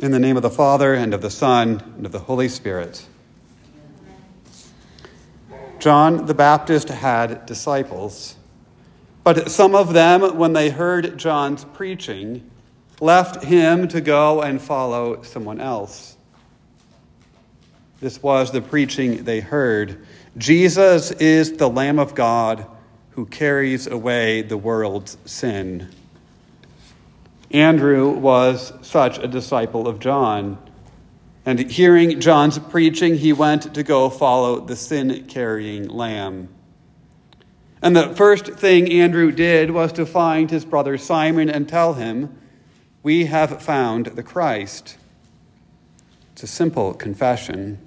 In the name of the Father, and of the Son, and of the Holy Spirit. John the Baptist had disciples, but some of them, when they heard John's preaching, left him to go and follow someone else. This was the preaching they heard. Jesus is the Lamb of God who carries away the world's sin. Andrew was such a disciple of John. And hearing John's preaching, he went to go follow the sin carrying lamb. And the first thing Andrew did was to find his brother Simon and tell him, We have found the Christ. It's a simple confession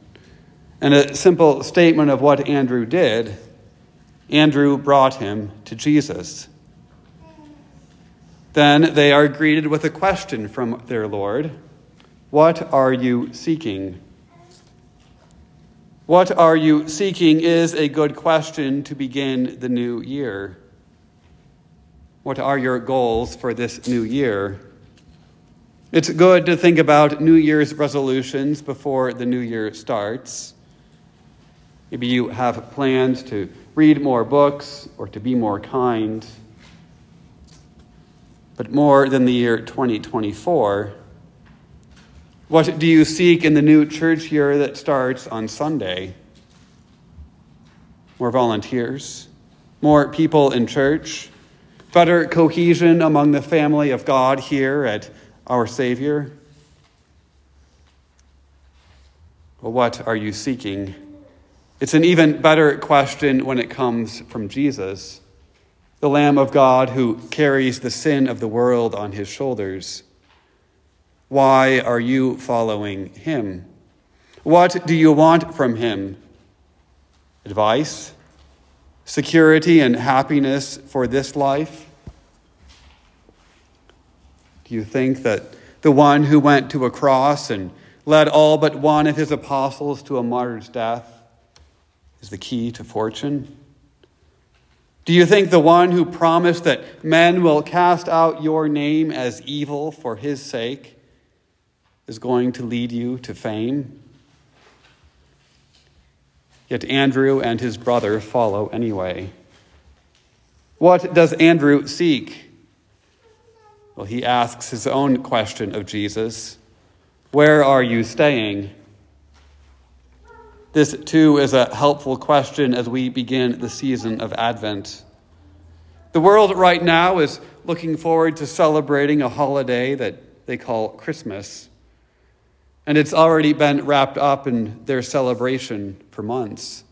and a simple statement of what Andrew did. Andrew brought him to Jesus. Then they are greeted with a question from their Lord What are you seeking? What are you seeking is a good question to begin the new year. What are your goals for this new year? It's good to think about New Year's resolutions before the new year starts. Maybe you have plans to read more books or to be more kind but more than the year 2024. What do you seek in the new church year that starts on Sunday? More volunteers, more people in church, better cohesion among the family of God here at our Savior? Well, what are you seeking? It's an even better question when it comes from Jesus the Lamb of God who carries the sin of the world on his shoulders. Why are you following him? What do you want from him? Advice? Security and happiness for this life? Do you think that the one who went to a cross and led all but one of his apostles to a martyr's death is the key to fortune? Do you think the one who promised that men will cast out your name as evil for his sake is going to lead you to fame? Yet Andrew and his brother follow anyway. What does Andrew seek? Well, he asks his own question of Jesus Where are you staying? This, too, is a helpful question as we begin the season of Advent. The world right now is looking forward to celebrating a holiday that they call Christmas. And it's already been wrapped up in their celebration for months.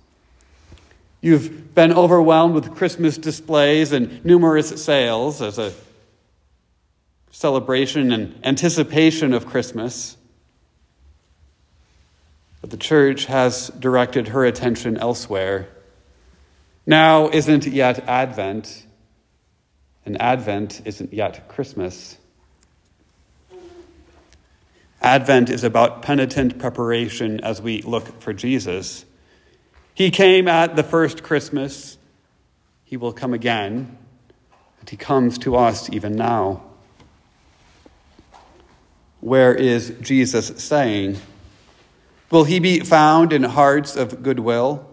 You've been overwhelmed with Christmas displays and numerous sales as a celebration and anticipation of Christmas. But the church has directed her attention elsewhere. Now isn't yet Advent, and Advent isn't yet Christmas. Advent is about penitent preparation as we look for Jesus. He came at the first Christmas, He will come again, and He comes to us even now. Where is Jesus saying? Will he be found in hearts of goodwill?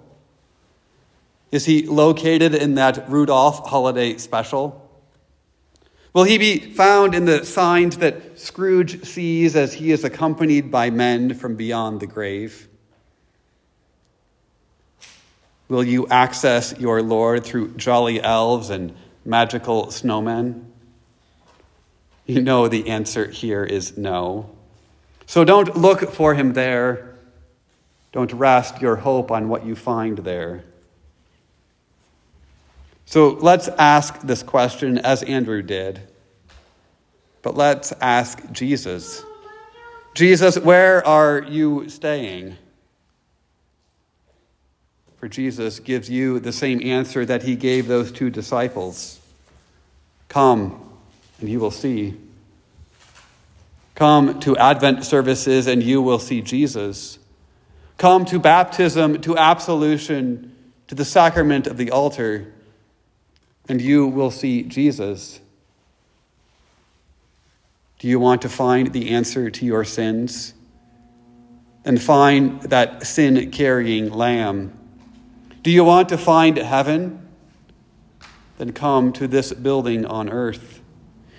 Is he located in that Rudolph holiday special? Will he be found in the signs that Scrooge sees as he is accompanied by men from beyond the grave? Will you access your Lord through jolly elves and magical snowmen? You know the answer here is no. So don't look for him there. Don't rest your hope on what you find there. So let's ask this question as Andrew did. But let's ask Jesus. Jesus, where are you staying? For Jesus gives you the same answer that he gave those two disciples Come, and you will see. Come to Advent services, and you will see Jesus. Come to baptism, to absolution, to the sacrament of the altar, and you will see Jesus. Do you want to find the answer to your sins? And find that sin carrying lamb. Do you want to find heaven? Then come to this building on earth.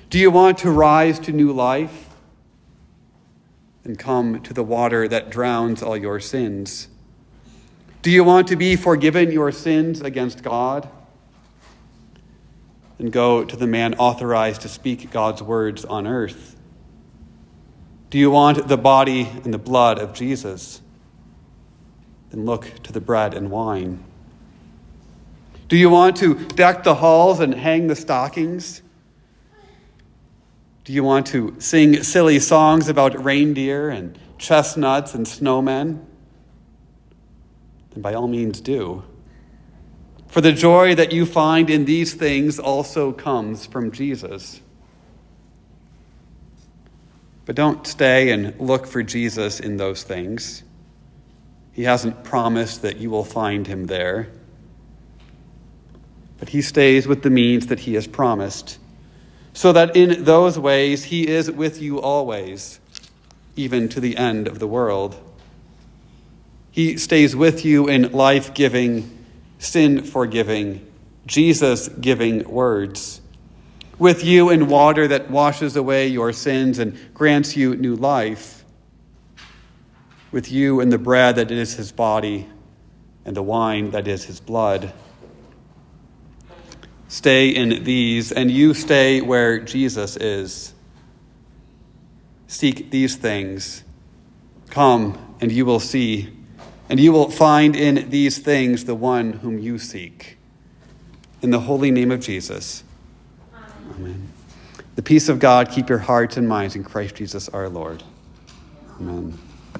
Do you want to rise to new life? Then come to the water that drowns all your sins. Do you want to be forgiven your sins against God? And go to the man authorized to speak God's words on earth. Do you want the body and the blood of Jesus? Then look to the bread and wine. Do you want to deck the halls and hang the stockings? Do you want to sing silly songs about reindeer and chestnuts and snowmen? Then by all means do. For the joy that you find in these things also comes from Jesus. But don't stay and look for Jesus in those things. He hasn't promised that you will find him there. But he stays with the means that he has promised, so that in those ways he is with you always, even to the end of the world. He stays with you in life giving, sin forgiving, Jesus giving words. With you in water that washes away your sins and grants you new life. With you in the bread that is his body and the wine that is his blood. Stay in these, and you stay where Jesus is. Seek these things. Come, and you will see and you will find in these things the one whom you seek. In the holy name of Jesus. Amen. Amen. The peace of God keep your hearts and minds in Christ Jesus our Lord. Amen.